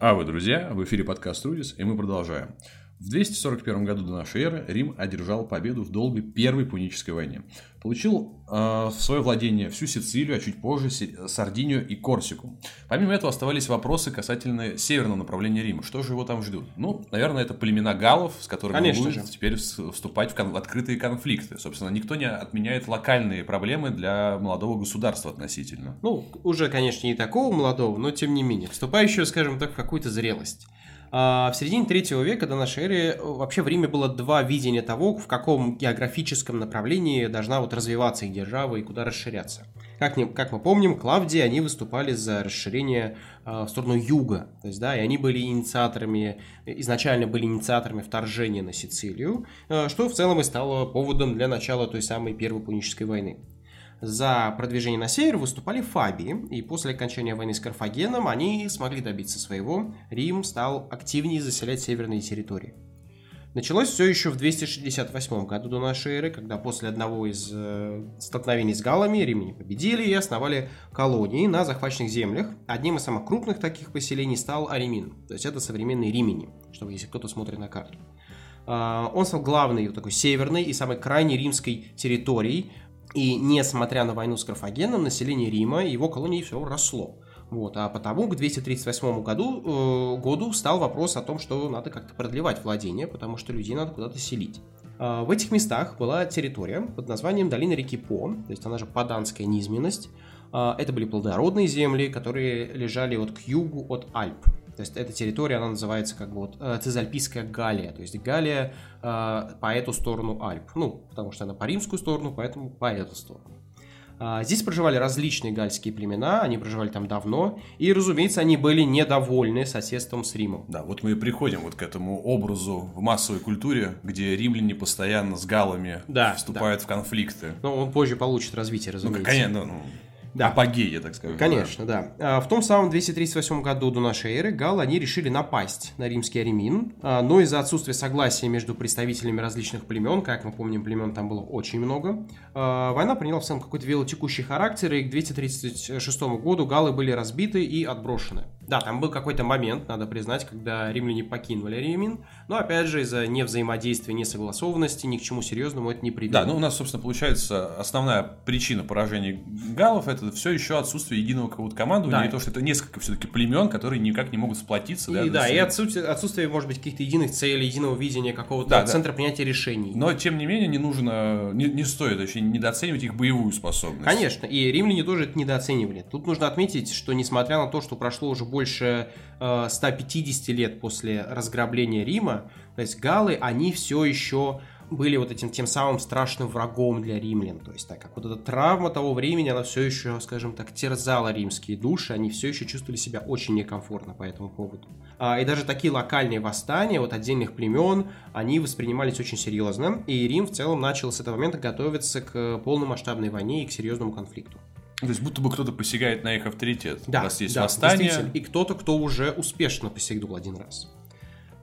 А вы, друзья, в эфире подкаст «Рудис», и мы продолжаем. В 241 году до нашей эры Рим одержал победу в долгой Первой Пунической войне. Получил э, в свое владение всю Сицилию, а чуть позже Сардинию и Корсику. Помимо этого оставались вопросы касательно северного направления Рима. Что же его там ждут? Ну, наверное, это племена галлов, с которыми Конечно будет же. теперь вступать в, кон- в открытые конфликты. Собственно, никто не отменяет локальные проблемы для молодого государства относительно. Ну, уже, конечно, не такого молодого, но тем не менее, вступающего, скажем так, в какую-то зрелость. А, В середине третьего века до нашей эры э, вообще в Риме было два видения того, в каком географическом направлении должна вот развиваться их держава и куда расширяться. Как, не- как мы помним, Клавдии, они выступали за расширение а, в сторону юга, то есть, да, и они были инициаторами, изначально были инициаторами вторжения на Сицилию, э, что в целом и стало поводом для начала той самой Первой Пунической войны. За продвижение на север выступали Фабии, и после окончания войны с Карфагеном они смогли добиться своего. Рим стал активнее заселять северные территории. Началось все еще в 268 году до нашей эры, когда после одного из э, столкновений с галлами римляне победили и основали колонии на захваченных землях. Одним из самых крупных таких поселений стал Аремин, то есть это современный Римини, чтобы если кто-то смотрит на карту. А, Он стал главной вот такой северной и самой крайней римской территорией, и несмотря на войну с Карфагеном, население Рима и его колонии все росло. Вот, а потому к 238 году, э, году стал вопрос о том, что надо как-то продлевать владение, потому что людей надо куда-то селить. А, В этих местах была территория под названием долина реки По, то есть она же Паданская низменность. А, Это были плодородные земли, которые лежали вот к югу от Альп. То есть эта территория, она называется как бы вот э, Цезальпийская Галия, то есть Галия э, по эту сторону Альп. Ну, потому что она по римскую сторону, поэтому по эту сторону. А, Здесь проживали различные гальские племена, они проживали там давно, и, разумеется, они были недовольны соседством с Римом. Да, вот мы и приходим вот к этому образу в массовой культуре, где римляне постоянно с галами Да, вступают в конфликты. Но он позже получит развитие, Ну, разумеется. конечно, ну, Да. апогей, я так скажу. Конечно, да. А, В том самом 238 году до нашей эры галлы, они решили напасть на римский Аремин, а, но из-за отсутствия согласия между представителями различных племен, как мы помним, племен там было очень много, а, война приняла в целом какой-то велотекущий характер, и к 236 году галлы были разбиты и отброшены. Да, там был какой-то момент, надо признать, когда римляне покинули Аремин, но опять же из-за невзаимодействия, несогласованности ни к чему серьезному это не привело. Да, ну у нас, собственно, получается основная причина поражения галлов это все еще отсутствие единого какого-то командования, Да. и то, что это несколько все-таки племен, которые никак не могут сплотиться. И, да, для и отсутствие, отсутствие, может быть, каких-то единых целей, единого видения какого-то Да, да. центра принятия решений. Но, тем не менее, не нужно, не, не стоит вообще недооценивать их боевую способность. Конечно, и римляне тоже это недооценивали. Тут нужно отметить, что несмотря на то, что прошло уже больше э, 150 лет после разграбления Рима, то есть галлы, они все еще были вот этим тем самым страшным врагом для римлян. То есть, так как вот эта травма того времени, она все еще, скажем так, терзала римские души, они все еще чувствовали себя очень некомфортно по этому поводу. А, и даже такие локальные восстания вот отдельных племен, они воспринимались очень серьезно, и Рим в целом начал с этого момента готовиться к полномасштабной войне и к серьезному конфликту. То есть, будто бы кто-то посягает на их авторитет. Да, Раз есть да, восстание. И кто-то, кто уже успешно посягнул один раз.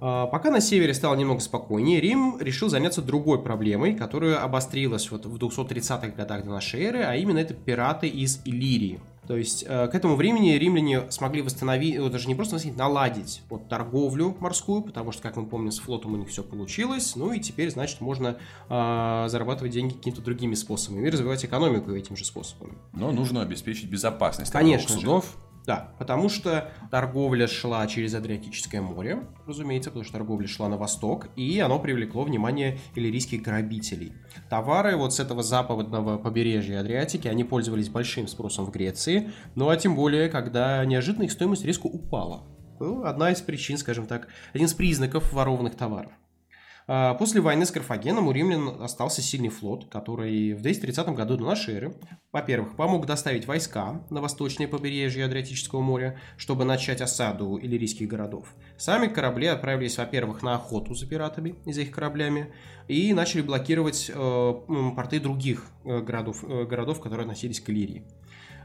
А, Пока на севере стало немного спокойнее, Рим решил заняться другой проблемой, которая обострилась вот в 230-х годах до нашей эры, а именно это пираты из Иллирии. То есть э, к этому времени римляне смогли восстановить, вот даже не просто восстановить, наладить вот, торговлю морскую, потому что, как мы помним, с флотом у них все получилось, ну и теперь, значит, можно э, зарабатывать деньги какими-то другими способами и развивать экономику этим же способами. Но нужно обеспечить безопасность Конечно торговых же. Да, потому что торговля шла через Адриатическое море, разумеется, потому что торговля шла на восток, и оно привлекло внимание иллирийских грабителей. Товары вот с этого западного побережья Адриатики, они пользовались большим спросом в Греции, ну а тем более, когда неожиданно их стоимость резко упала. Ну, одна из причин, скажем так, один из признаков ворованных товаров. А, После войны с Карфагеном у римлян остался сильный флот, который в 230 году до нашей эры, во-первых, помог доставить войска на восточное побережье Адриатического моря, чтобы начать осаду иллирийских городов. Сами корабли отправились, во-первых, на охоту за пиратами и за их кораблями, и начали блокировать э, порты других э, городов, э, городов, которые относились к Иллирии.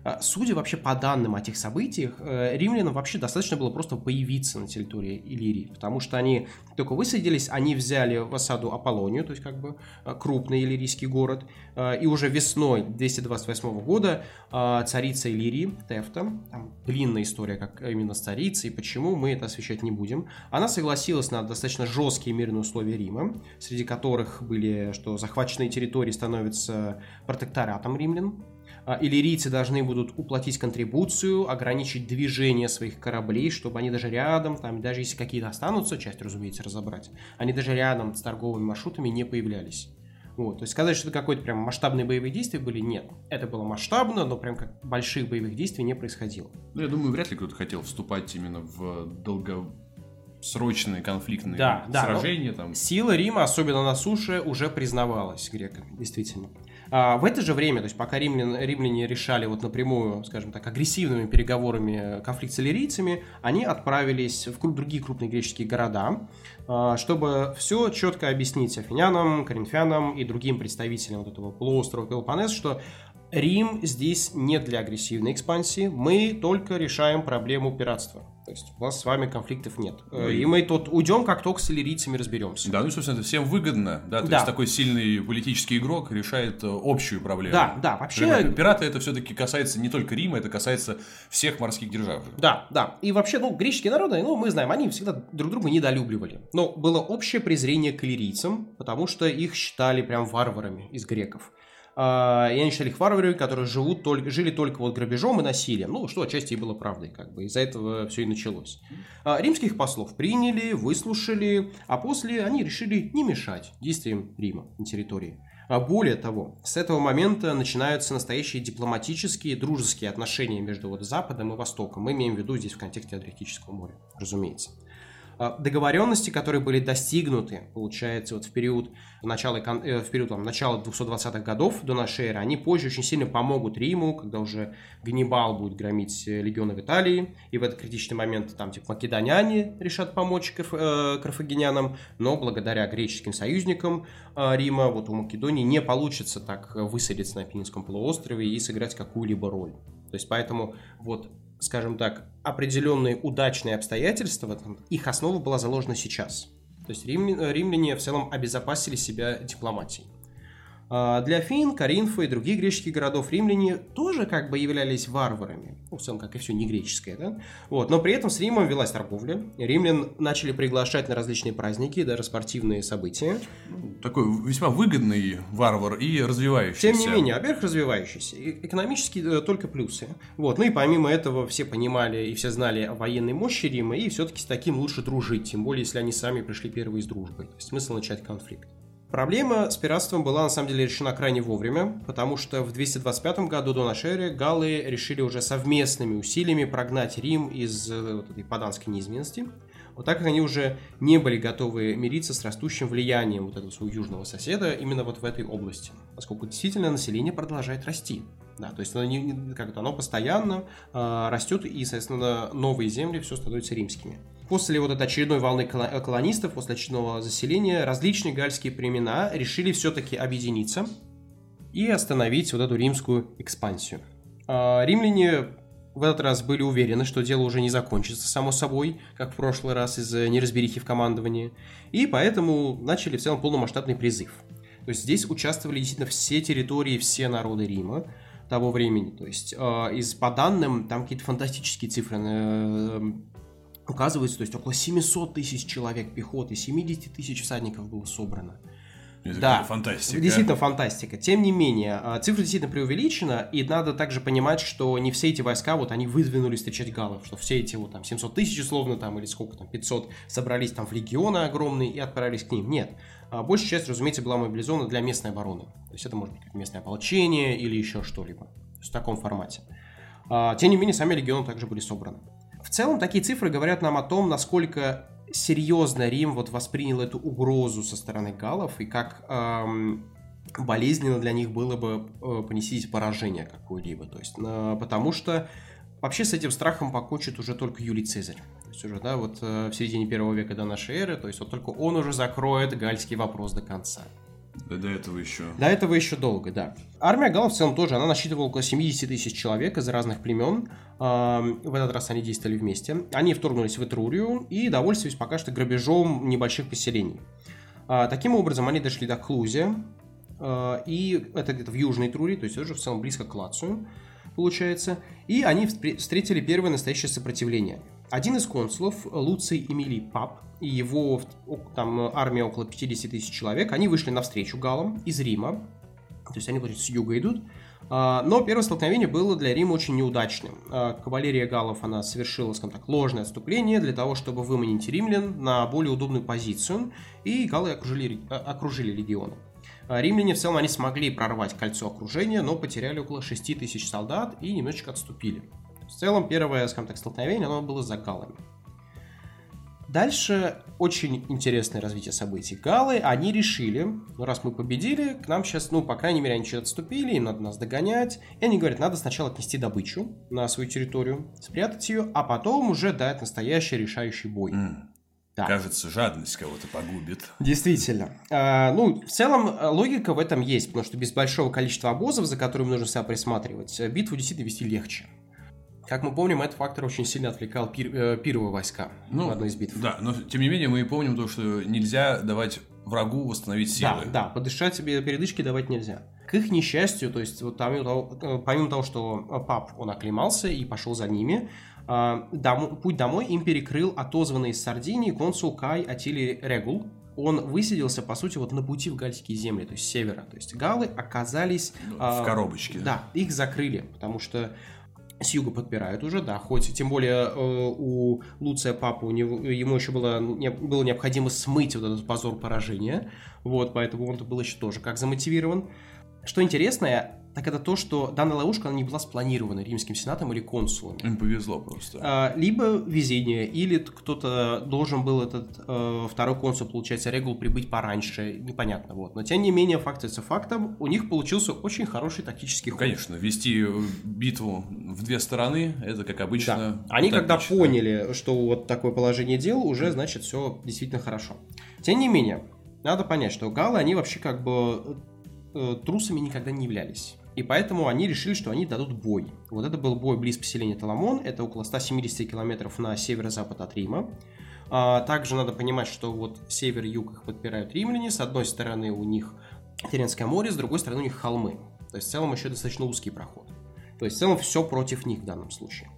А, судя вообще по данным о тех событиях, э, римлянам вообще достаточно было просто появиться на территории Иллирии, потому что они только высадились, они взяли в осаду Аполлонию, то есть как бы э, крупный иллирийский город, э, и уже весной 228 года царица Иллирии, Тефта, там длинная история, как именно с царицей, почему, мы это освещать не будем, она согласилась на достаточно жесткие мирные условия Рима, среди которых были, что захваченные территории становятся протекторатом римлян, иллирийцы должны будут уплатить контрибуцию, ограничить движение своих кораблей, чтобы они даже рядом, там, даже если какие-то останутся, часть, разумеется, разобрать, они даже рядом с торговыми маршрутами не появлялись. Вот, то есть сказать, что это какой-то прям масштабные боевые действия были, нет. Это было масштабно, но прям как больших боевых действий не происходило. Ну, я думаю, вряд ли кто-то хотел вступать именно в долго срочные конфликтные да, сражения. Да, там. Сила Рима, особенно на суше, уже признавалась греками, действительно. А, в это же время, то есть пока римлян, римляне решали вот напрямую, скажем так, агрессивными переговорами конфликт с иллирийцами, они отправились в другие крупные греческие города, а, чтобы все четко объяснить афинянам, коринфянам и другим представителям вот этого полуострова Пелопоннес, что Рим здесь не для агрессивной экспансии, мы только решаем проблему пиратства. То есть у нас с вами конфликтов нет. Ну, и мы тут уйдем, как только с иллирийцами разберемся. Да, ну, собственно, это всем выгодно, да, то да. есть такой сильный политический игрок решает э, общую проблему. Да, да, вообще... Пираты это все-таки касается не только Рима, это касается всех морских держав. Да, да. И вообще, ну, греческие народы, ну, мы знаем, они всегда друг друга недолюбливали. Но было общее презрение к иллирийцам, потому что их считали прям варварами из греков. А, и они считали их варварами, которые живут только, жили только вот грабежом и насилием. Ну, что отчасти и было правдой, как бы. Из-за этого все и началось. А, римских послов приняли, выслушали, а после они решили не мешать действиям Рима на территории. А более того, с этого момента начинаются настоящие дипломатические, дружеские отношения между вот Западом и Востоком. Мы имеем в виду здесь в контексте Адриатического моря, разумеется. А, договоренности, которые были достигнуты, получается, вот в период начала, э, в период там, начала 220-х годов до нашей эры, они позже очень сильно помогут Риму, когда уже Ганнибал будет громить э, легионы в Италии, и в этот критичный момент там типа македоняне решат помочь карф, э, карфагенянам, но благодаря греческим союзникам Рима, вот у Македонии не получится так высадиться на Пенинском полуострове и сыграть какую-либо роль. То есть поэтому вот скажем так, определенные удачные обстоятельства, их основа была заложена сейчас. То есть римляне в целом обезопасили себя дипломатией. А, для Афин, Каринфа и других греческих городов римляне тоже как бы являлись варварами. Ну, в целом, как и все не греческое, да? Вот. Но при этом с Римом велась торговля. Римлян начали приглашать на различные праздники, даже спортивные события. Такой весьма выгодный варвар и развивающийся. Тем не менее, во-первых, развивающийся. Экономически э, только плюсы. Вот. Ну и помимо этого все понимали и все знали о военной мощи Рима, и все-таки с таким лучше дружить, тем более, если они сами пришли первые с дружбой. То есть смысл начать конфликт. Проблема с пиратством была на самом деле решена крайне вовремя, потому что в 225 году до нашей эры галлы решили уже совместными усилиями прогнать Рим из э, вот этой паданской неизменности, вот так как они уже не были готовы мириться с растущим влиянием вот этого своего южного соседа именно вот в этой области, поскольку действительно население продолжает расти. Да, то есть оно, не, как оно постоянно э, растет, и, соответственно, новые земли все становятся римскими. После вот этой очередной волны колонистов, после очередного заселения, различные гальские племена решили все-таки объединиться и остановить вот эту римскую экспансию. Э, римляне в этот раз были уверены, что дело уже не закончится само собой, как в прошлый раз из-за неразберихи в командовании, и поэтому начали в целом полномасштабный призыв. То есть здесь участвовали действительно все территории, все народы Рима, того времени. То есть э, из, по данным, там какие-то фантастические цифры э, указываются, то есть около 700 тысяч человек пехоты, 70 тысяч всадников было собрано. Это да, фантастика. Действительно фантастика. Тем не менее, э, цифра действительно преувеличена, и надо также понимать, что не все эти войска, вот они выдвинулись встречать галлов, что все эти вот там 700 тысяч условно там, или сколько там, 500 собрались там в легионы огромные и отправились к ним. Нет. А большая часть, разумеется, была мобилизована для местной обороны. То есть это может быть как местное ополчение или еще что-либо. В таком формате. А, тем не менее, сами легионы также были собраны. В целом, такие цифры говорят нам о том, насколько серьезно Рим вот воспринял эту угрозу со стороны галлов и как эм, болезненно для них было бы э, понести поражение какое-либо. То есть, э, потому что вообще с этим страхом покончит уже только Юлий Цезарь. То есть уже, да, вот э, в середине первого века до нашей эры, то есть вот только он уже закроет гальский вопрос до конца. Да до этого еще. До этого еще долго, да. Армия галлов в целом тоже, она насчитывала около 70 тысяч человек из разных племен. В этот раз они действовали вместе. Они вторгнулись в Этрурию и довольствовались пока что грабежом небольших поселений. А, таким образом, они дошли до Клузе, а, и это где-то в Южной Трурии, то есть уже в целом близко к Лацию, получается. И они встретили первое настоящее сопротивление. Один из консулов, Луций Эмилий Пап, и его там армия около 50 тысяч человек, они вышли навстречу галам из Рима, то есть они, с юга идут, а, но первое столкновение было для Рима очень неудачным. А, кавалерия галлов, она совершила, скажем так, ложное отступление для того, чтобы выманить римлян на более удобную позицию, и галлы окружили, а, окружили легионы. Римляне в целом они смогли прорвать кольцо окружения, но потеряли около 6 тысяч солдат и немножечко отступили. В целом первое, скажем так, столкновение, оно было за галлами. Дальше очень интересное развитие событий. Галы, они решили, ну раз мы победили, к нам сейчас, ну, по крайней мере, они чуть отступили, им надо нас догонять. И они говорят, надо сначала отнести добычу на свою территорию, спрятать ее, а потом уже дать настоящий решающий бой. Mm. Да. Кажется, жадность кого-то погубит. Действительно. А, ну, в целом, э, логика в этом есть, потому что без большого количества обозов, за которыми нужно себя присматривать, э, битву действительно вести легче. Как мы помним, этот фактор очень сильно отвлекал пир, э, пировые войска ну, в одной из битв. Да, но тем не менее мы помним то, что нельзя давать врагу восстановить силы. Да, да, подышать себе передышки давать нельзя. К их несчастью, то есть вот помимо того, э, помимо того, что пап, он оклемался и пошел за ними, дом, путь домой им перекрыл отозванный из Сардинии консул Кай Атили Регул, он высадился, по сути, вот на пути в гальские земли, то есть с севера. То есть галлы оказались... Ну, в э, коробочке. Да, их закрыли, потому что с юга подпирают уже, да, хоть тем более э, у Луция Папа, у него, ему еще было, не, было необходимо смыть вот этот позор поражения, вот, поэтому он был еще тоже как замотивирован. Что интересно, так это то, что данная ловушка она не была спланирована римским сенатом или консулом. Им повезло просто. А, либо везение, или кто-то должен был этот э, второй консул, получается, регул прибыть пораньше, непонятно. Вот. Но тем не менее, факт это фактом, у них получился очень хороший тактический ход. Конечно, вести битву в две стороны, это как обычно. Да. Они когда поняли, что вот такое положение дел, уже значит все действительно хорошо. Тем не менее, надо понять, что галы, они вообще как бы э, трусами никогда не являлись. И поэтому они решили, что они дадут бой. Вот это был бой близ поселения Таламон, это около 170 километров на северо-запад от Рима. А, также надо понимать, что вот север и юг их подпирают римляне. С одной стороны у них Теренское море, с другой стороны у них холмы. То есть в целом еще достаточно узкий проход. То есть в целом все против них в данном случае.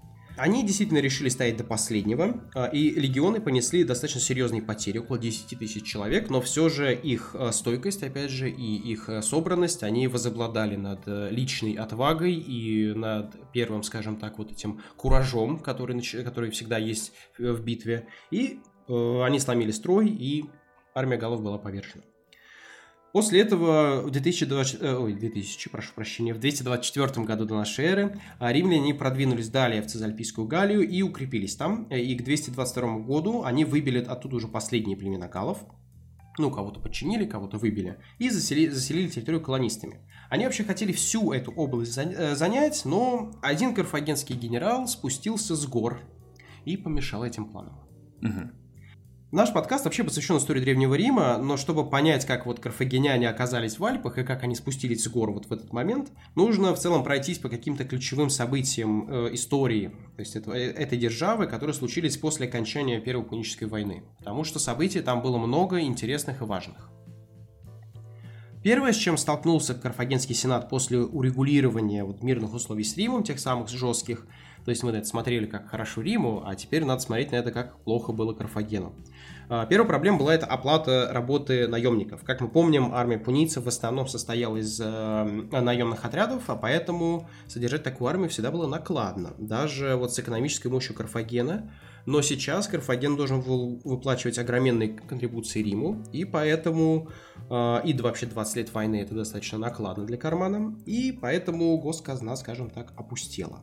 Они действительно решили стоять до последнего, а, и легионы понесли достаточно серьезные потери, около 10 тысяч человек, но все же их а, стойкость, опять же, и их а, собранность, они возобладали над личной отвагой и над первым, скажем так, вот этим куражом, который, который всегда есть в битве, и они сломили строй, и армия голов была повержена. После этого в 2020, э, ой, 2000, прошу прощения, в 224 году до нашей эры а, римляне продвинулись далее в Цезальпийскую Галлию и укрепились там. И к 222 году они выбили оттуда уже последние племена галлов. Ну, кого-то подчинили, кого-то выбили. И заселили, заселили территорию колонистами. Они вообще хотели всю эту область э, занять, но один карфагенский генерал спустился с гор и помешал этим планам. Угу. Наш подкаст вообще посвящен истории Древнего Рима, но чтобы понять, как вот карфагеняне оказались в Альпах и как они спустились с гор вот в этот момент, нужно в целом пройтись по каким-то ключевым событиям э, истории, то есть это, э, этой державы, которые случились после окончания Первой Пунической войны. Потому что событий там было много интересных и важных. Первое, с чем столкнулся Карфагенский сенат после урегулирования вот мирных условий с Римом, тех самых жестких, то есть мы на это смотрели как хорошо Риму, а теперь надо смотреть на это как плохо было Карфагену. А, первая проблема была это оплата работы наемников. Как мы помним, армия пунийцев в основном состояла из э, наемных отрядов, а поэтому содержать такую армию всегда было накладно. Даже вот с экономической мощью Карфагена. Но сейчас Карфаген должен был выплачивать огроменные контрибуции Риму, и поэтому э, и вообще 20 лет войны это достаточно накладно для кармана, и поэтому госказна, скажем так, опустела.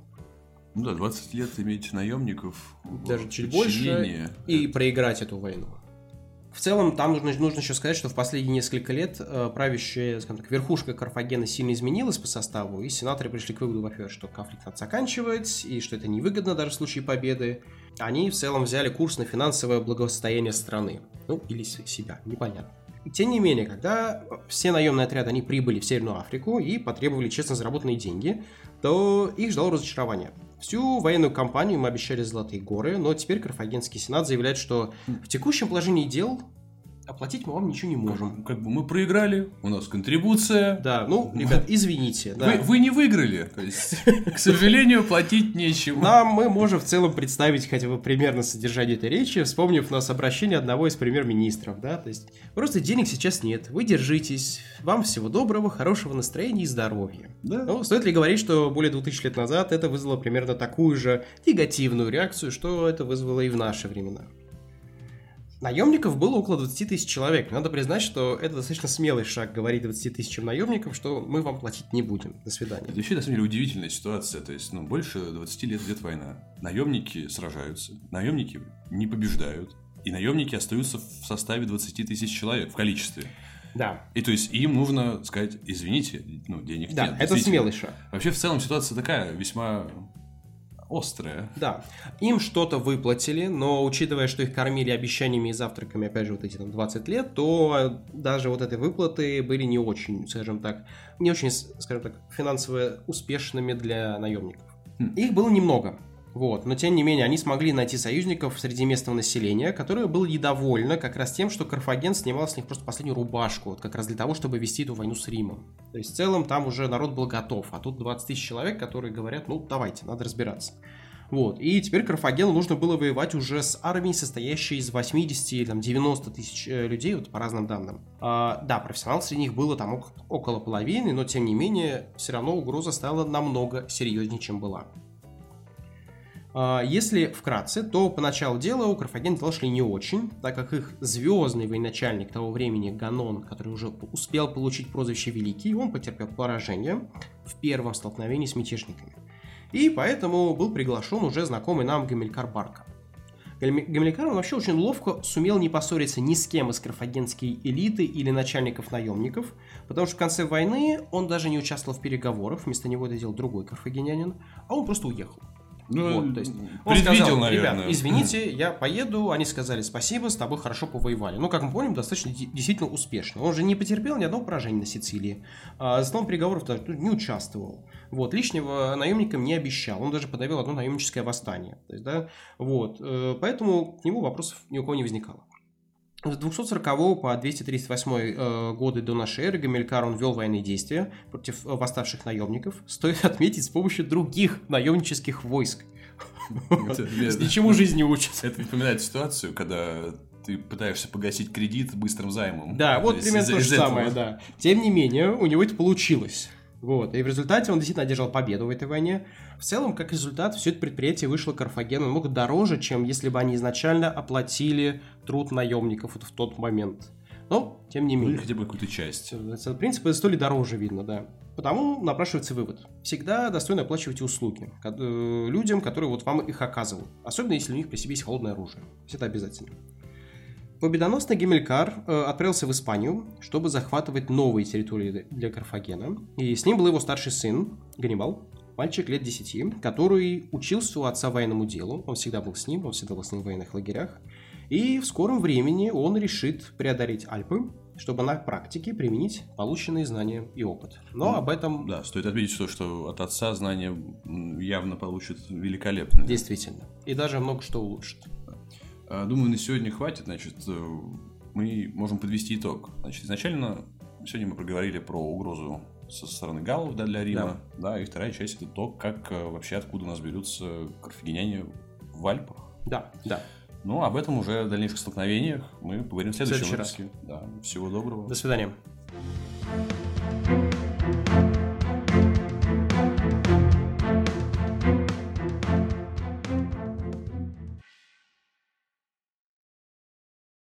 Ну да, 20 лет иметь наемников. Даже чуть больше. И это... проиграть эту войну. В целом, там нужно, нужно еще сказать, что в последние несколько лет э, правящая, скажем так, верхушка Карфагена сильно изменилась по составу, и сенаторы пришли к выводу, во-первых, что конфликт надо заканчивать, и что это невыгодно даже в случае победы. Они в целом взяли курс на финансовое благосостояние страны. Ну, или себя, непонятно. Тем не менее, когда все наемные отряды, они прибыли в Северную Африку и потребовали честно заработанные деньги, то их ждало разочарование. Всю военную кампанию мы обещали Золотые горы, но теперь Карфагенский сенат заявляет, что в текущем положении дел оплатить мы вам ничего не можем. Как бы мы проиграли, у нас контрибуция. Да, ну, ребят, извините. Да. Вы, вы не выиграли, то есть, к сожалению, платить нечего. Нам мы можем в целом представить хотя бы примерно содержание этой речи, вспомнив нас обращение одного из премьер-министров, да, то есть просто денег сейчас нет, вы держитесь, вам всего доброго, хорошего настроения и здоровья. Да. Ну, стоит ли говорить, что более 2000 лет назад это вызвало примерно такую же негативную реакцию, что это вызвало и в наши времена? Наемников было около 20 тысяч человек. Надо признать, что это достаточно смелый шаг говорить 20 тысячам наемников, что мы вам платить не будем. До свидания. Это вообще, на самом деле, удивительная ситуация. То есть, ну, больше 20 лет идет война. Наемники сражаются, наемники не побеждают, и наемники остаются в составе 20 тысяч человек в количестве. Да. И то есть им нужно сказать, извините, ну, денег да, нет. это смелый шаг. Вообще, в целом, ситуация такая весьма острая. Да. Им что-то выплатили, но учитывая, что их кормили обещаниями и завтраками, опять же, вот эти там 20 лет, то даже вот эти выплаты были не очень, скажем так, не очень, скажем так, финансово успешными для наемников. Хм. Их было немного. Вот. Но тем не менее, они смогли найти союзников среди местного населения, которое было недовольно как раз тем, что Карфаген снимал с них просто последнюю рубашку, вот как раз для того, чтобы вести эту войну с Римом. То есть в целом там уже народ был готов, а тут 20 тысяч человек, которые говорят, ну давайте, надо разбираться. Вот. И теперь Карфагену нужно было воевать уже с армией, состоящей из 80 или там, 90 тысяч э, людей, вот по разным данным. А, да, профессионалов среди них было там около половины, но тем не менее, все равно угроза стала намного серьезнее, чем была. А, если вкратце, то поначалу дела у Карфагена дела шли не очень, так как их звездный военачальник того времени Ганон, который уже успел получить прозвище Великий, он потерпел поражение в первом столкновении с мятежниками. И поэтому был приглашен уже знакомый нам Гамилькар Барка. Гамилькар вообще очень ловко сумел не поссориться ни с кем из карфагенской элиты или начальников наемников, потому что в конце войны он даже не участвовал в переговорах, вместо него это делал другой карфагенянин, а он просто уехал. Ну, вот, то есть он сказал, наверное. ребят, извините, я поеду, они сказали спасибо, с тобой хорошо повоевали. Ну, как мы помним, достаточно действительно успешно. Он же не потерпел ни одного поражения на Сицилии. А, за столом переговоров даже не участвовал. Вот, лишнего наемникам не обещал. Он даже подавил одно наемническое восстание. То есть, да, вот, э, поэтому к нему вопросов ни у кого не возникало. С 240 по 238 э, годы до нашей эры Гамилькар он вел военные действия против э, восставших наемников. Стоит отметить с помощью других наемнических войск. Ничему жизни учат. Это напоминает ситуацию, когда ты пытаешься погасить кредит быстрым займом. Да, вот примерно то же самое, да. Тем не менее, у него это получилось. Вот. И в результате он действительно одержал победу в этой войне. В целом, как результат, все это предприятие вышло Карфагену намного дороже, чем если бы они изначально оплатили труд наемников вот в тот момент. Но, тем не менее. Ну, хотя бы какую-то часть. В принципе, стоили дороже, видно, да. Потому напрашивается вывод. Всегда достойно оплачивайте услуги э, людям, которые вот вам их оказывают. Особенно, если у них при себе есть холодное оружие. Это обязательно. Победоносный Гиммелькар э, отправился в Испанию, чтобы захватывать новые территории для Карфагена. И с ним был его старший сын, Ганнибал, мальчик лет 10, который учился у отца военному делу. Он всегда был с ним, он всегда был с ним в военных лагерях. И в скором времени он решит преодолеть Альпы, чтобы на практике применить полученные знания и опыт. Но ну, об этом... Да, стоит отметить, что, что от отца знания явно получит великолепные. Действительно. И даже много что улучшит. А, думаю, на сегодня хватит. Значит, э, мы можем подвести итог. Значит, изначально сегодня мы проговорили про угрозу со стороны галлов да, для Рима. Да. да, и вторая часть это то, как э, вообще откуда у нас берутся карфагеняне в Альпах. Да, да. Ну, об этом уже в дальнейших столкновениях мы поговорим в следующем выпуске. Да, всего доброго. До свидания.